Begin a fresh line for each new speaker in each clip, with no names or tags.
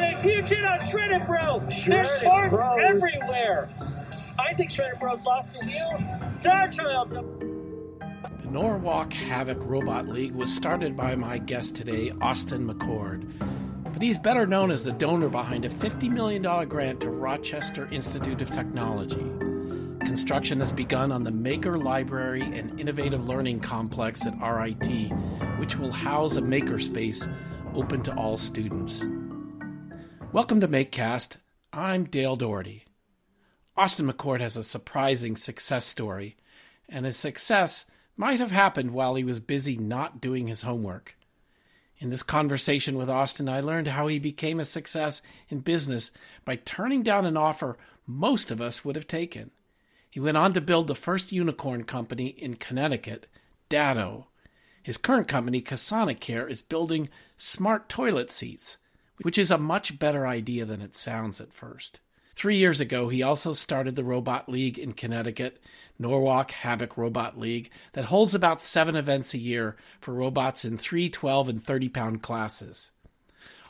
got a huge hit on Shredded Bro. There's parts everywhere. I think Shredded Bro's lost the wheel. Star Child.
The Norwalk Havoc Robot League was started by my guest today, Austin McChord. But he's better known as the donor behind a $50 million grant to Rochester Institute of Technology. Construction has begun on the Maker Library and Innovative Learning Complex at RIT, which will house a makerspace open to all students. Welcome to MakeCast. I'm Dale Dougherty. Austin McChord has a surprising success story, and his success might have happened while he was busy not doing his homework. In this conversation with Austin, I learned how he became a success in business by turning down an offer most of us would have taken. He went on to build the first unicorn company in Connecticut, Datto. His current company, Casana Care, is building smart toilet seats, which is a much better idea than it sounds at first. Three years ago, he also started the Robot League in Connecticut, Norwalk Havoc Robot League, that holds about seven events a year for robots in 3, 12, and 30 pound classes.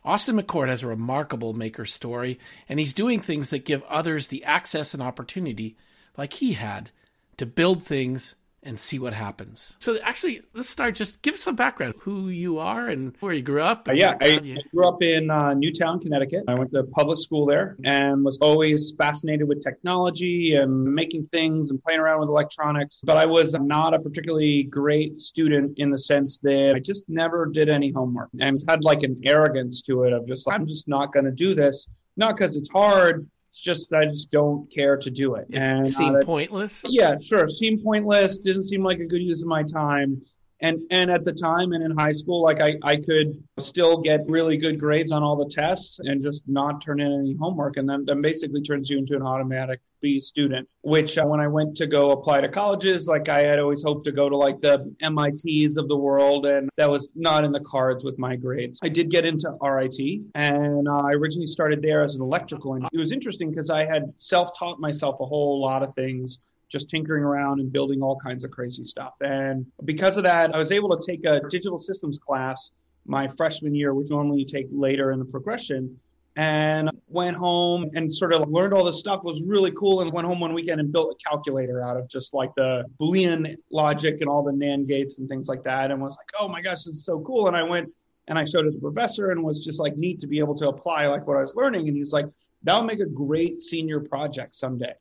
Austin McChord has a remarkable maker story, and he's doing things that give others the access and opportunity like he had to build things and see what happens. So actually, let's start. Just give us some background, who you are and where you grew up.
Uh, yeah, I, I, grew up in uh, Newtown, Connecticut. I went to public school there and was always fascinated with technology and making things and playing around with electronics. But I was not a particularly great student in the sense that I just never did any homework and had like an arrogance to it of just, I'm just not going to do this. Not because it's hard, it's just I just don't care to do it.
And it seemed uh, pointless.
Yeah, sure. Seemed pointless. Didn't seem like a good use of my time. And and at the time and in high school, like I, I could still get really good grades on all the tests and just not turn in any homework. And then, then basically turns you into an automatic B student, which uh, when I went to go apply to colleges, like I had always hoped to go to like the MITs of the world. And that was not in the cards with my grades. I did get into RIT and uh, I originally started there as an electrical. And it was interesting because I had self taught myself a whole lot of things just tinkering around and building all kinds of crazy stuff. And because of that, I was able to take a digital systems class my freshman year, which normally you take later in the progression and went home and sort of learned all this stuff it was really cool and went home one weekend and built a calculator out of just like the boolean logic and all the nand gates and things like that and was like oh my gosh this is so cool and i went and i showed it to the professor and was just like neat to be able to apply like what i was learning and he was like that'll make a great senior project someday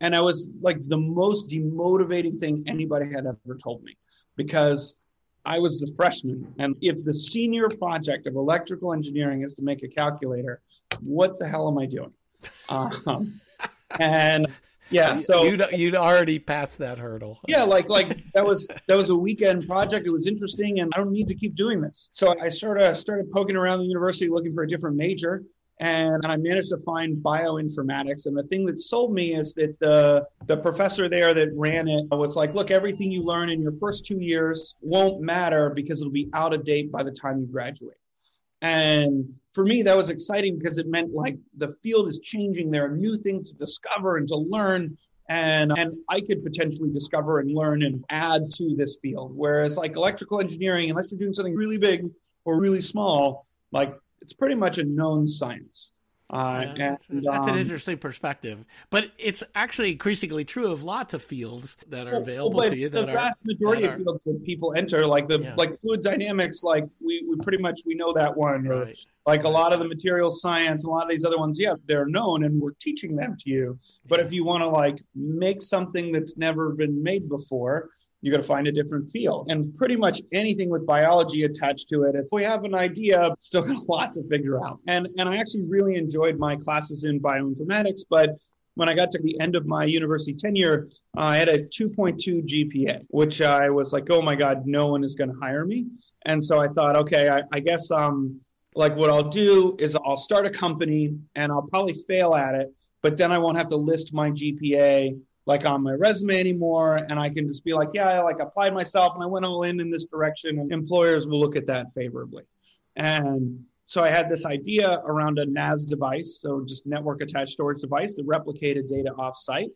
and i was like the most demotivating thing anybody had ever told me because I was a freshman, and if the senior project of electrical engineering is to make a calculator, what the hell am I doing? Um, and yeah, so
you'd, you'd already passed that hurdle.
Yeah, like like that was that was a weekend project. It was interesting, and I don't need to keep doing this. So I sort of started poking around the university looking for a different major and I managed to find bioinformatics. And the thing that sold me is that the the professor there that ran it was like, look, everything you learn in your first two years won't matter because it'll be out of date by the time you graduate. And for me, that was exciting because it meant like the field is changing. There are new things to discover and to learn. And, and I could potentially discover and learn and add to this field. Whereas, like electrical engineering, unless you're doing something really big or really small, like it's pretty much a known science.
Uh, yeah, that's, and, that's um, an interesting perspective, but it's actually increasingly true of lots of fields that are well, available to you.
the vast majority of fields that people enter, like the yeah. like fluid dynamics, like we, we pretty much we know that one, right. like right. a lot of the material science, a lot of these other ones, yeah, they're known and we're teaching them to you. But yeah. if you want to like make something that's never been made before, you got to find a different field. And pretty much anything with biology attached to it, if we have an idea, still got a lot to figure out. And and I actually really enjoyed my classes in bioinformatics, but when I got to the end of my university tenure, uh, I had a 2.2 GPA, which I was like, oh my God, no one is going to hire me. And so I thought, okay, I, I guess um, like what I'll do is I'll start a company and I'll probably fail at it, but then I won't have to list my GPA like on my resume anymore and i can just be like yeah i like applied myself and i went all in in this direction and employers will look at that favorably and so i had this idea around a nas device so just network attached storage device that replicated data offsite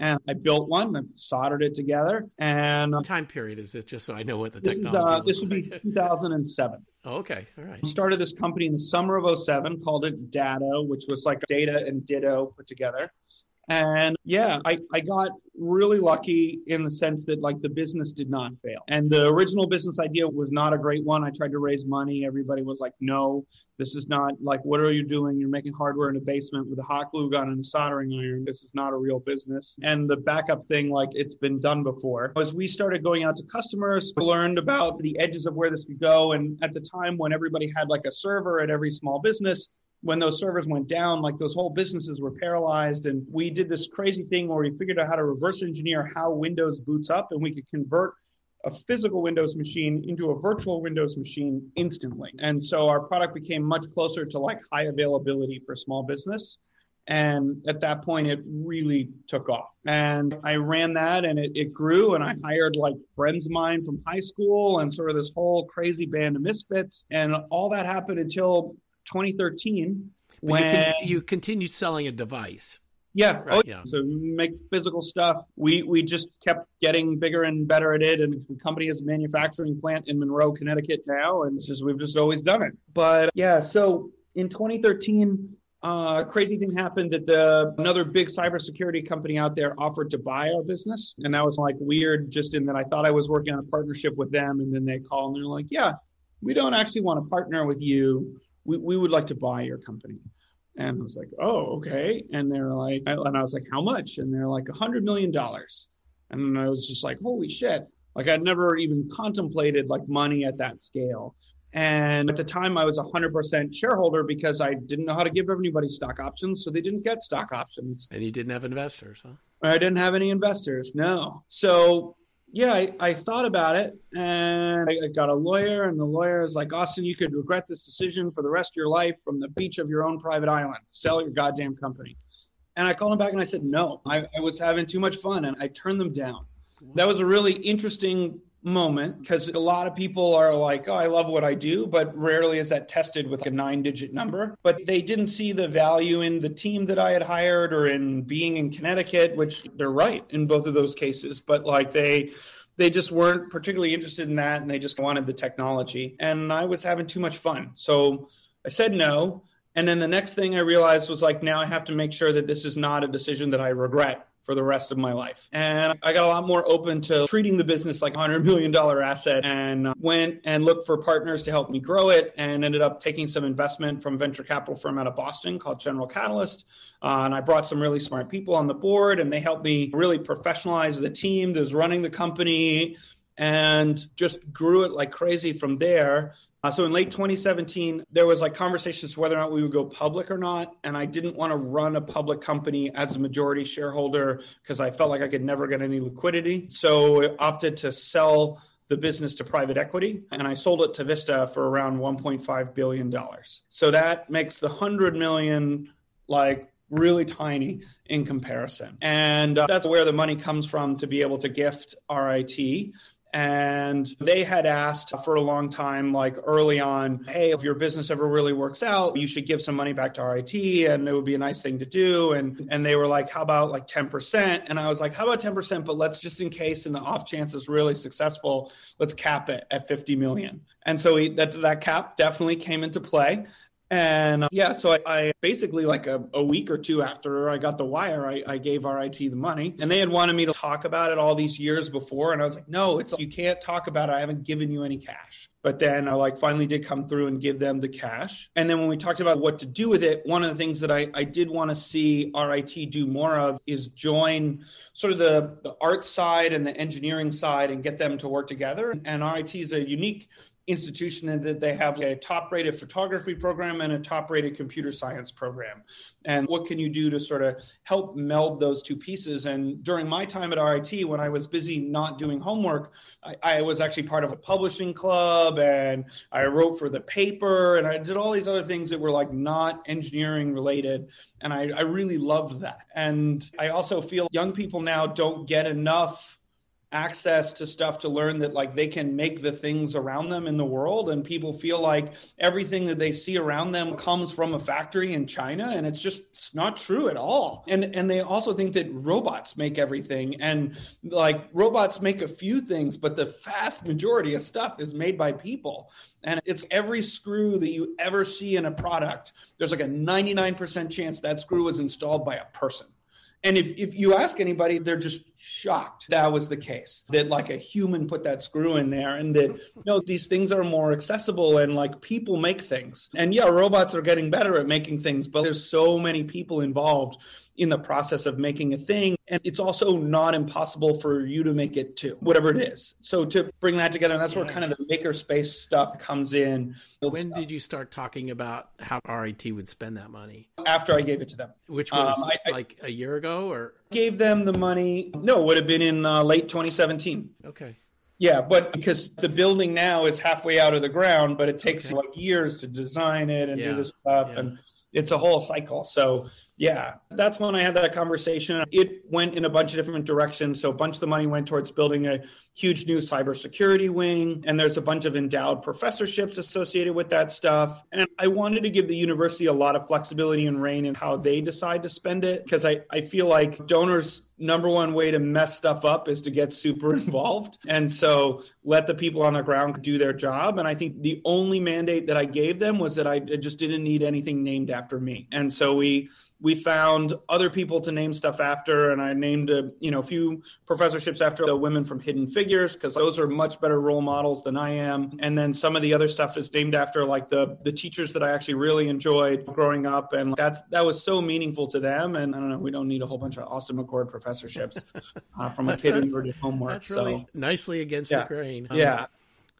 and I built one, I soldered it together, and
what time period is this? Just so I know what the
this
technology.
Is, uh, this would
like.
be 2007.
Oh, okay, all right.
Started this company in the summer of 07, called it Datto, which was like data and ditto put together. And yeah, mm-hmm. I, I got really lucky in the sense that like the business did not fail. And the original business idea was not a great one. I tried to raise money. Everybody was like, no, this is not like, what are you doing? You're making hardware in a basement with a hot glue gun and a soldering iron. This is not a real business. And the backup thing, like it's been done before. As we started going out to customers, we learned about the edges of where this could go. And at the time when everybody had like a server at every small business, when those servers went down, like those whole businesses were paralyzed. And we did this crazy thing where we figured out how to reverse engineer how Windows boots up and we could convert a physical Windows machine into a virtual Windows machine instantly. And so our product became much closer to like high availability for small business. And at that point, it really took off. And I ran that and it, it grew. And I hired like friends of mine from high school and sort of this whole crazy band of misfits. And all that happened until 2013
But
when
you, con- you continued selling a device.
yeah,
Right,
oh,
yeah.
So we make physical stuff. We we just kept getting bigger and better at it, and the company has a manufacturing plant in Monroe, Connecticut now, and it's just we've just always done it. But yeah, so in 2013. Uh, crazy thing happened that the another big cybersecurity company out there offered to buy our business, and that was like weird. Just in that I thought I was working on a partnership with them, and then they call and they're like, "Yeah, we don't actually want to partner with you. We we would like to buy your company." And I was like, oh, okay. And they're like, and I was like, how much? And they're like, a hundred million dollars. And I was just like, holy shit. Like I'd never even contemplated like money at that scale. And at the time I was a hundred percent shareholder because I didn't know how to give everybody stock options. So they didn't get stock options.
And you didn't have investors, huh?
I didn't have any investors. No. So yeah, I, I thought about it and I, got a lawyer, and the lawyer is like, Austin, you could regret this decision for the rest of your life from the beach of your own private island. Sell your goddamn company. And I called him back and I said, no, I, I was having too much fun and I turned them down. That was a really interesting moment because a lot of people are like, oh, I love what I do, but rarely is that tested with a nine digit number. But they didn't see the value in the team that I had hired or in being in Connecticut, which they're right in both of those cases. But like they, they just weren't particularly interested in that and they just wanted the technology. And I was having too much fun. So I said no. And then the next thing I realized was like, now I have to make sure that this is not a decision that I regret for the rest of my life. And I got a lot more open to treating the business like a $100 million asset and went and looked for partners to help me grow it and ended up taking some investment from venture capital firm out of Boston called General Catalyst. Uh, and I brought some really smart people on the board and they helped me really professionalize the team that was running the company and just grew it like crazy from there. Uh, so in late 2017, there was like conversations whether or not we would go public or not, and I didn't want to run a public company as a majority shareholder because I felt like I could never get any liquidity. So I opted to sell the business to private equity and I sold it to Vista for around 1.5 billion dollars. So that makes the 100 million like really tiny in comparison. And uh, that's where the money comes from to be able to gift RIT. And they had asked for a long time, like early on, hey, if your business ever really works out, you should give some money back to RIT and it would be a nice thing to do. And and they were like, how about like 10%? And I was like, how about 10%? But let's just in case in the off chance it's really successful, let's cap it at 50 million. And so we, that, that cap definitely came into play. And uh, yeah, so I, I basically like a, a, week or two after I got the wire, I, I, gave RIT the money, and they had wanted me to talk about it all these years before, and I was like, no, it's you can't talk about it. I haven't given you any cash. But then I like finally did come through and give them the cash. And then when we talked about what to do with it, one of the things that I, I did want to see RIT do more of is join sort of the, the art side and the engineering side and get them to work together. And RIT is a unique institution in that they have a top rated photography program and a top rated computer science program. And what can you do to sort of help meld those two pieces? And during my time at RIT, when I was busy not doing homework, I, I was actually part of a publishing club and I wrote for the paper and I did all these other things that were like not engineering related. And I, I really loved that. And I also feel young people now don't get enough access to stuff to learn that like they can make the things around them in the world and people feel like everything that they see around them comes from a factory in China and it's just it's not true at all. And and they also think that robots make everything and like robots make a few things but the vast majority of stuff is made by people. And it's every screw that you ever see in a product there's like a 99% chance that screw was installed by a person. And if, if you ask anybody, they're just shocked that was the case that like a human put that screw in there and that you know these things are more accessible and like people make things. And yeah robots are getting better at making things but there's so many people involved in the process of making a thing. And it's also not impossible for you to make it too, whatever it is. So to bring that together, and that's yeah. where kind of the makerspace stuff comes in.
When did you start talking about how RIT would spend that money?
After I gave it to them.
Which was um, I, like a year ago or?
Gave them the money. No, it would have been in uh, late 2017.
Okay.
Yeah, but because the building now is halfway out of the ground, but it takes okay. like years to design it and yeah. do this stuff. Yeah. And it's a whole cycle. So yeah, that's when I had that conversation. It went in a bunch of different directions. So a bunch of the money went towards building a huge new cybersecurity wing, and there's a bunch of endowed professorships associated with that stuff. And I wanted to give the university a lot of flexibility and rein in how they decide to spend it because I, I feel like donors number one way to mess stuff up is to get super involved. And so let the people on the ground do their job. And I think the only mandate that I gave them was that I just didn't need anything named after me. And so we we found other people to name stuff after and i named a you know a few professorships after the women from hidden figures because those are much better role models than i am and then some of the other stuff is named after like the the teachers that i actually really enjoyed growing up and that's that was so meaningful to them and i don't know we don't need a whole bunch of austin mcchord professorships uh, from a kid who did homework
that's really
so.
nicely against
yeah.
the grain
um, yeah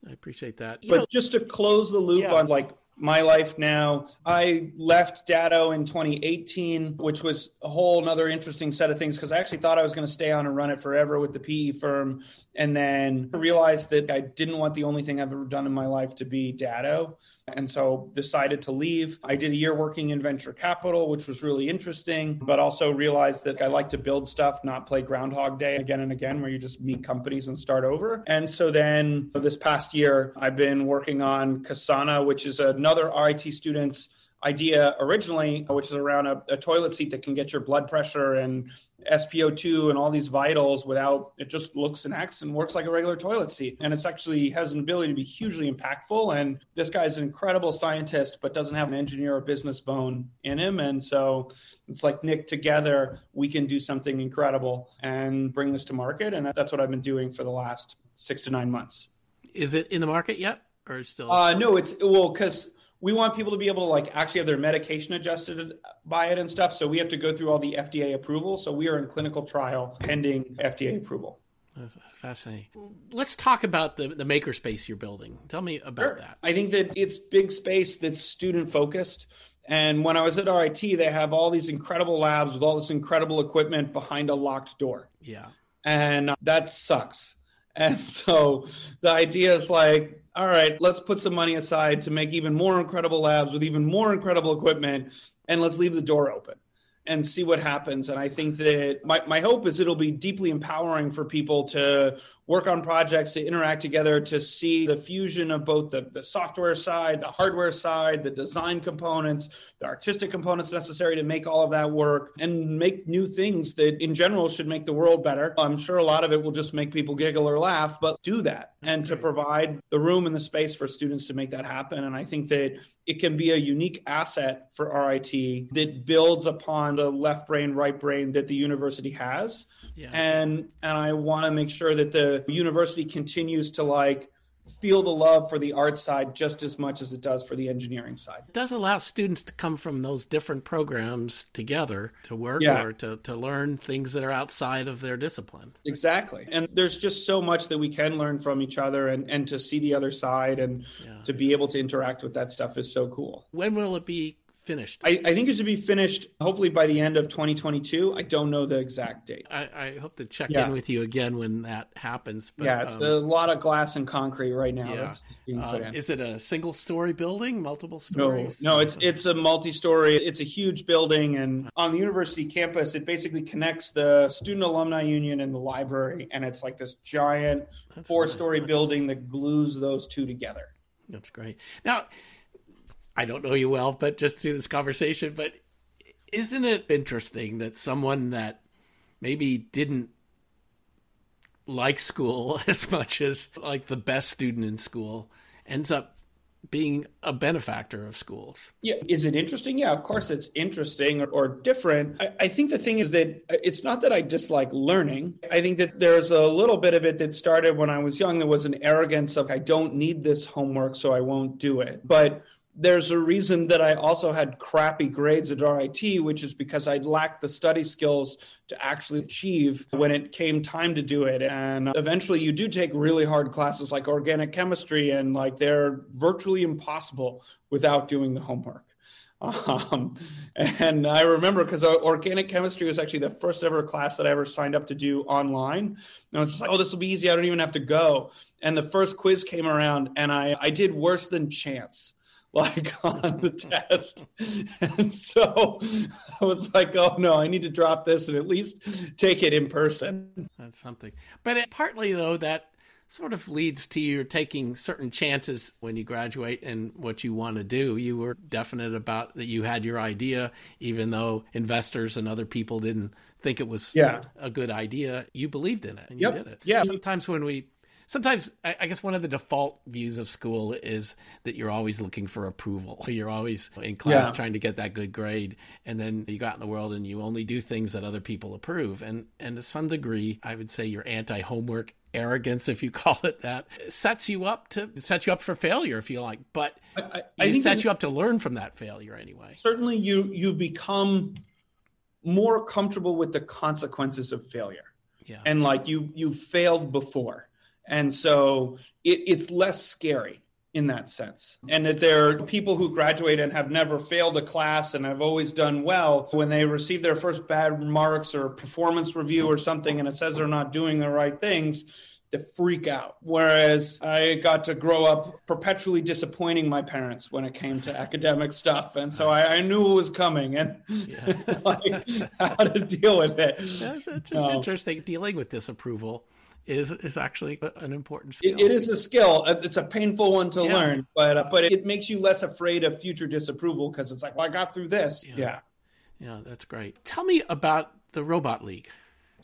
I appreciate that.
You but know, just to close the loop yeah. on like my life now. I left Datto in 2018, which was a whole another interesting set of things because I actually thought I was going to stay on and run it forever with the PE firm. And then realized that I didn't want the only thing I've ever done in my life to be Datto and so decided to leave. I did a year working in venture capital, which was really interesting, but also realized that I like to build stuff, not play Groundhog Day again and again, where you just meet companies and start over. And so then this past year, I've been working on Casana, which is another RIT student's idea originally, which is around a, a, toilet seat that can get your blood pressure and SpO2 and all these vitals without it just looks and acts and works like a regular toilet seat. And it's actually has an ability to be hugely impactful. And this guy's an incredible scientist, but doesn't have an engineer or business bone in him. And so it's like Nick, together we can do something incredible and bring this to market. And that's what I've been doing for the last six to nine months.
Is it in the market yet? Or still?
Uh, no, it's well, because we want people to be able to like actually have their medication adjusted by it and stuff. So we have to go through all the FDA approval. So we are in clinical trial pending FDA approval.
That's fascinating. Let's talk about the, the makerspace you're building. Tell me about sure. that.
I think that it's big space that's student focused. And when I was at RIT, they have all these incredible labs with all this incredible equipment behind a locked door.
Yeah.
And uh, that sucks. And so the idea is like, all right, let's put some money aside to make even more incredible labs with even more incredible equipment, and let's leave the door open and see what happens. And I think that my, my hope is it'll be deeply empowering for people to work on projects, to interact together, to see the fusion of both the, the software side, the hardware side, the design components, the artistic components necessary to make all of that work and make new things that in general should make the world better. I'm sure a lot of it will just make people giggle or laugh, but do that and to provide the room and the space for students to make that happen. And I think that it can be a unique asset for RIT that builds upon the left brain, right brain that the university has. Yeah. And and I want to make sure that the university continues to like feel the love for the art side just as much as it does for the engineering side.
It does allow students to come from those different programs together to work yeah. or to, to learn things that are outside of their discipline.
Exactly. And there's just so much that we can learn from each other and, and to see the other side and yeah. to be able to interact with that stuff is so cool.
When will it be finished?
I, I, think it should be finished hopefully by the end of 2022. I don't know the exact date.
I, I hope to check yeah. in with you again when that happens.
But, yeah, it's um, a lot of glass and concrete right now.
Yeah. Uh, is it a single story building, multiple stories?
No, no, it's it's a multi story. It's a huge building, and on the university campus, it basically connects the student alumni union and the library, and it's like this giant four story building that glues those two together.
That's great. Now I don't know you well, but just through this conversation, but isn't it interesting that someone that maybe didn't like school as much as like the best student in school ends up being a benefactor of schools.
Yeah. Is it interesting? Yeah, of course it's interesting or, or different. I, I, think the thing is that it's not that I dislike learning. I think that there's a little bit of it that started when I was young. There was an arrogance of, I don't need this homework, so I won't do it. But there's a reason that I also had crappy grades at RIT, which is because I lacked the study skills to actually achieve when it came time to do it. And eventually, you do take really hard classes like organic chemistry, and like they're virtually impossible without doing the homework. Um, and I remember because organic chemistry was actually the first ever class that I ever signed up to do online. And I was just like, oh, this will be easy. I don't even have to go. And the first quiz came around, and I, I did worse than chance like on the test. And so I was like, oh no, I need to drop this and at least take it in person.
That's something. But it, partly, though, that sort of leads to your taking certain chances when you graduate and what you want to do. You were definite about that you had your idea, even though investors and other people didn't think it was yeah. a good idea. You believed in it and yep. you did it.
Yeah.
Sometimes when we sometimes I guess one of the default views of school is that you're always looking for approval. You're always in class yeah. trying to get that good grade, and then you go out in the world and you only do things that other people approve. And and to some degree, I would say your anti-homework arrogance, if you call it that, sets you up to sets you up for failure, if you like. But I, I, I it sets you up to learn from that failure anyway.
Certainly, you you become more comfortable with the consequences of failure. Yeah. And like you you failed before and so it, it's less scary in that sense. And that there are people who graduate and have never failed a class and have always done well. When they receive their first bad marks or performance review or something and it says they're not doing the right things, to freak out. Whereas I got to grow up perpetually disappointing my parents when it came to academic stuff. And so I, I knew it was coming and yeah. like, how to deal with it.
That's, that's just um, interesting dealing with disapproval is is actually an important skill.
it, is a skill. It's a painful one to yeah. learn, but uh, but it makes you less afraid of future disapproval because it's like, well, I got through this.
Yeah. yeah, yeah, that's great. Tell me about the Robot League.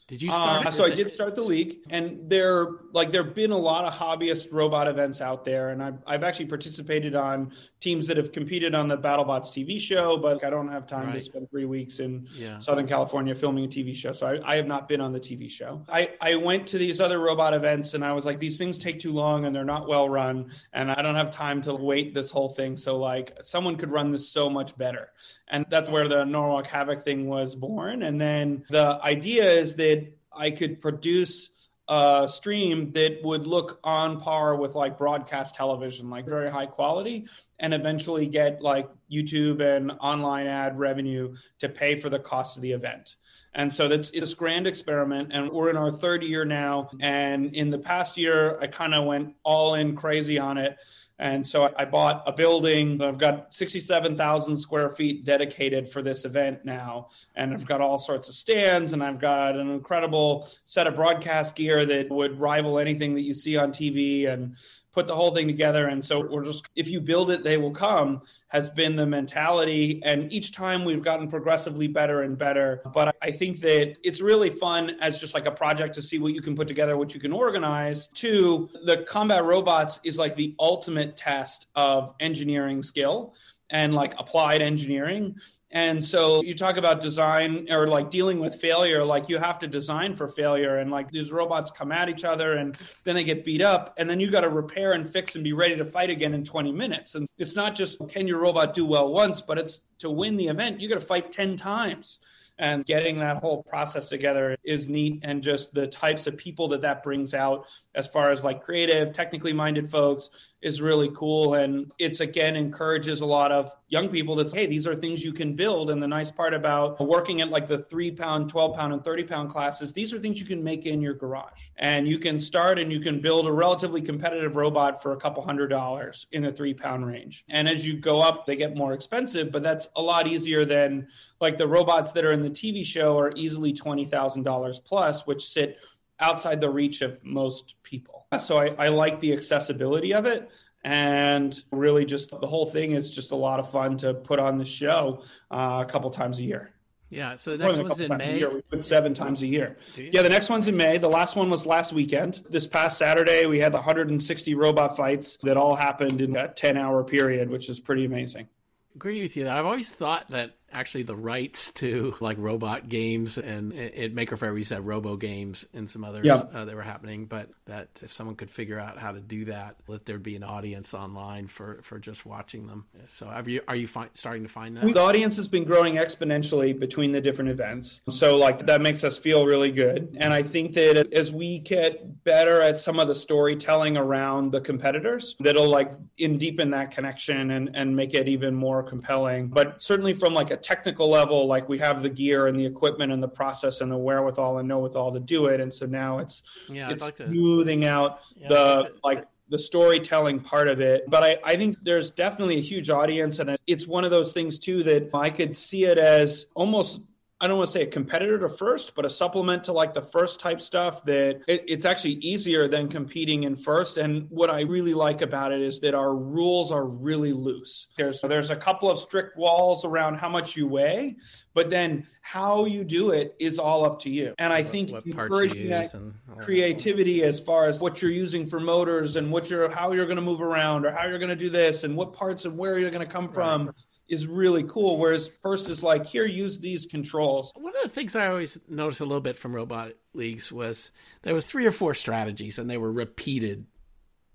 Did you start?
Uh, so I did start the league, and there like there've been a lot of hobbyist robot events out there, and I've I've actually participated on teams that have competed on the BattleBots TV show, but I don't have time right. to spend three weeks in yeah. Southern California filming a TV show, so I, I have not been on the TV show. I I went to these other robot events, and I was like, these things take too long, and they're not well run, and I don't have time to wait this whole thing. So like someone could run this so much better, and that's where the Norwalk Havoc thing was born. And then the idea is that I could produce a stream that would look on par with like broadcast television, like very high quality, and eventually get like YouTube and online ad revenue to pay for the cost of the event. And so that's this grand experiment. And we're in our third year now. And in the past year, I kind of went all in crazy on it. And so I bought a building. I've got 67,000 square feet dedicated for this event now. And I've got all sorts of stands and I've got an incredible set of broadcast gear that would rival anything that you see on TV. And put the whole thing together. And so we're just, if you build it, they will come, has been the mentality. And each time we've gotten progressively better and better. But I think that it's really fun as just like a project to see what you can put together, what you can organize. Two, the combat robots is like the ultimate test of engineering skill and like applied engineering. And so you talk about design or like dealing with failure, like you have to design for failure. And like these robots come at each other and then they get beat up. And then you got to repair and fix and be ready to fight again in 20 minutes. And it's not just can your robot do well once, but it's to win the event, you got to fight 10 times. And getting that whole process together is neat. And just the types of people that that brings out, as far as like creative, technically minded folks, is really cool. And it's again encourages a lot of young people that say, hey, these are things you can build. And the nice part about working at like the three pound, 12 pound, and 30 pound classes, these are things you can make in your garage. And you can start and you can build a relatively competitive robot for a couple hundred dollars in the three pound range. And as you go up, they get more expensive, but that's a lot easier than like the robots that are in the TV show are easily $20,000 plus, which sit outside the reach of most people. So I, I like the accessibility of it and really just the whole thing is just a lot of fun to put on the show uh, a couple times a year.
Yeah, so the next one's in May.
We put seven times a year. Yeah, the next one's in May. The last one was last weekend. This past Saturday, we had 160 robot fights that all happened in a 10 hour period, which is pretty amazing.
Agree with you. I've always thought that actually the rights to like robot games and at Maker Faire we said RoboGames and some others
yeah.
uh, that were happening. But that if someone could figure out how to do that, that there'd be an audience online for for just watching them. So have you are you fi- starting to find that
the audience has been growing exponentially between the different events. So like that makes us feel really good. And I think that as we get better at some of the storytelling around the competitors, that'll like in deepen that connection and and make it even more compelling. But certainly from like a technical level, like we have the gear and the equipment and the process and the wherewithal and know withal to do it. And so now it's
yeah,
it's
like to,
smoothing out yeah, the like, like the storytelling part of it. But I, I think there's definitely a huge audience, and it's one of those things too that I could see it as almost I don't want to say a competitor to FIRST, but a supplement to like the FIRST type stuff that it, it's actually easier than competing in FIRST. And what I really like about it is that our rules are really loose. There's, there's a couple of strict walls around how much you weigh, but then how you do it is all up to you. And I think
what
encouraging
and,
creativity as far as what you're using for motors and what you're, how you're going to move around or how you're going to do this and what parts and where you're going to come from. Is really cool. Whereas FIRST is like, here, use these controls.
One of the things I always noticed a little bit from robot leagues was there was three or four strategies, and they were repeated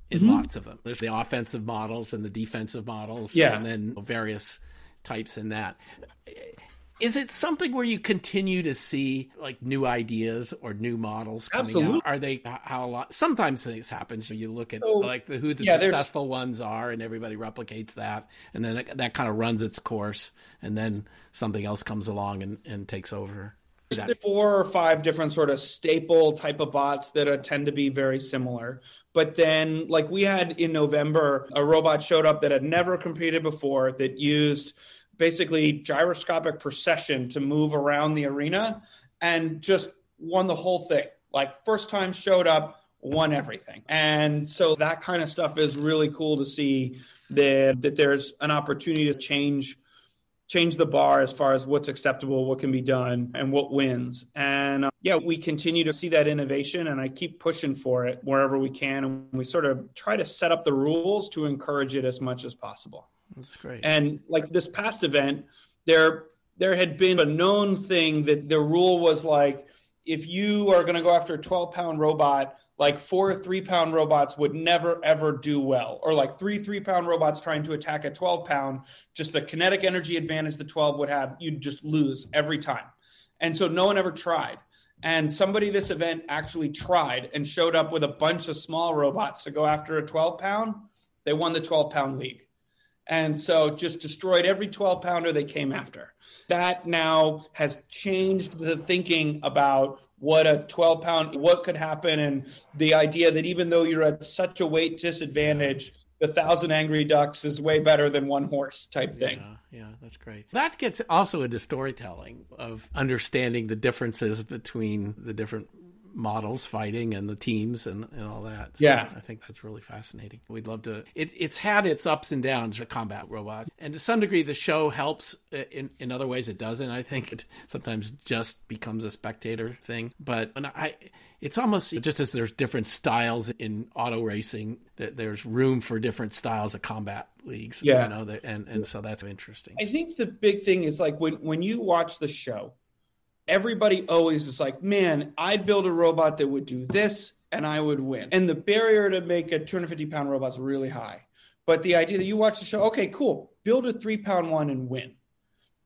in mm-hmm. lots of them. There's the offensive models and the defensive models,
yeah.
and then various types in that is it something where you continue to see like new ideas or new models coming
Absolutely.
out? Are they how a lot? Sometimes things happen. So you look at
oh,
like the, who the
yeah,
successful ones are, and everybody replicates that, and then it, that kind of runs its course, and then something else comes along and, and takes over.
There's four or five different sort of staple type of bots that are, tend to be very similar. But then, like we had in November, a robot showed up that had never competed before that used basically gyroscopic precession to move around the arena and just won the whole thing. Like first time showed up, won everything. And so that kind of stuff is really cool to see that that there's an opportunity to change change the bar as far as what's acceptable, what can be done, and what wins. And uh, yeah, we continue to see that innovation, and I keep pushing for it wherever we can. And we sort of try to set up the rules to encourage it as much as possible.
That's great.
And like this past event, there there had been a known thing that the rule was like if you are going to go after a 12 pound robot like four three pound robots would never ever do well. Or like three three pound robots trying to attack a 12 pound just the kinetic energy advantage the 12 would have you'd just lose every time. And so no one ever tried. And somebody this event actually tried and showed up with a bunch of small robots to go after a 12 pound they won the 12 pound league and so just destroyed every 12 pounder they came after. That now has changed the thinking about what a 12 pound, what could happen, and the idea that even though you're at such a weight disadvantage, the thousand angry ducks is way better than one horse type thing.
Yeah, yeah, that's great. That gets also into storytelling of understanding the differences between the different models fighting and the teams and, and all that.
So yeah.
I think that's really fascinating. We'd love to. It, it's had its ups and downs for combat robots. And to some degree, the show helps. Uh, in, in other ways, it doesn't. I think it sometimes just becomes a spectator thing. But I, it's almost just as there's different styles in auto racing, that there's room for different styles of combat leagues.
Yeah.
You know, and, and so that's interesting.
I think the big thing is like when, when you watch the show, everybody always is like, man, I'd build a robot that would do this and I would win. And the barrier to make a 250 pound robot is really high. But the idea that you watch the show, okay, cool, build a three pound one and win.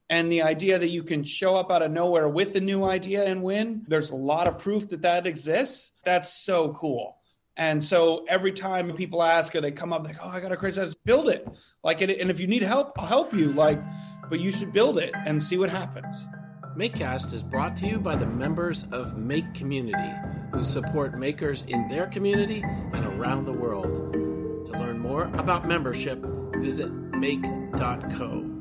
And the idea that you can show up out of nowhere with a new idea and win, there's a lot of proof that that exists. That's so cool. And so every time people ask or they come up, like, oh, I got a crazy idea, build it. Like, and if you need help, I'll help you. Like, but you should build it and see what happens.
MakeCast is brought to you by the members of Make Community, who support makers in their community and around the world. To learn more about membership, visit make.co.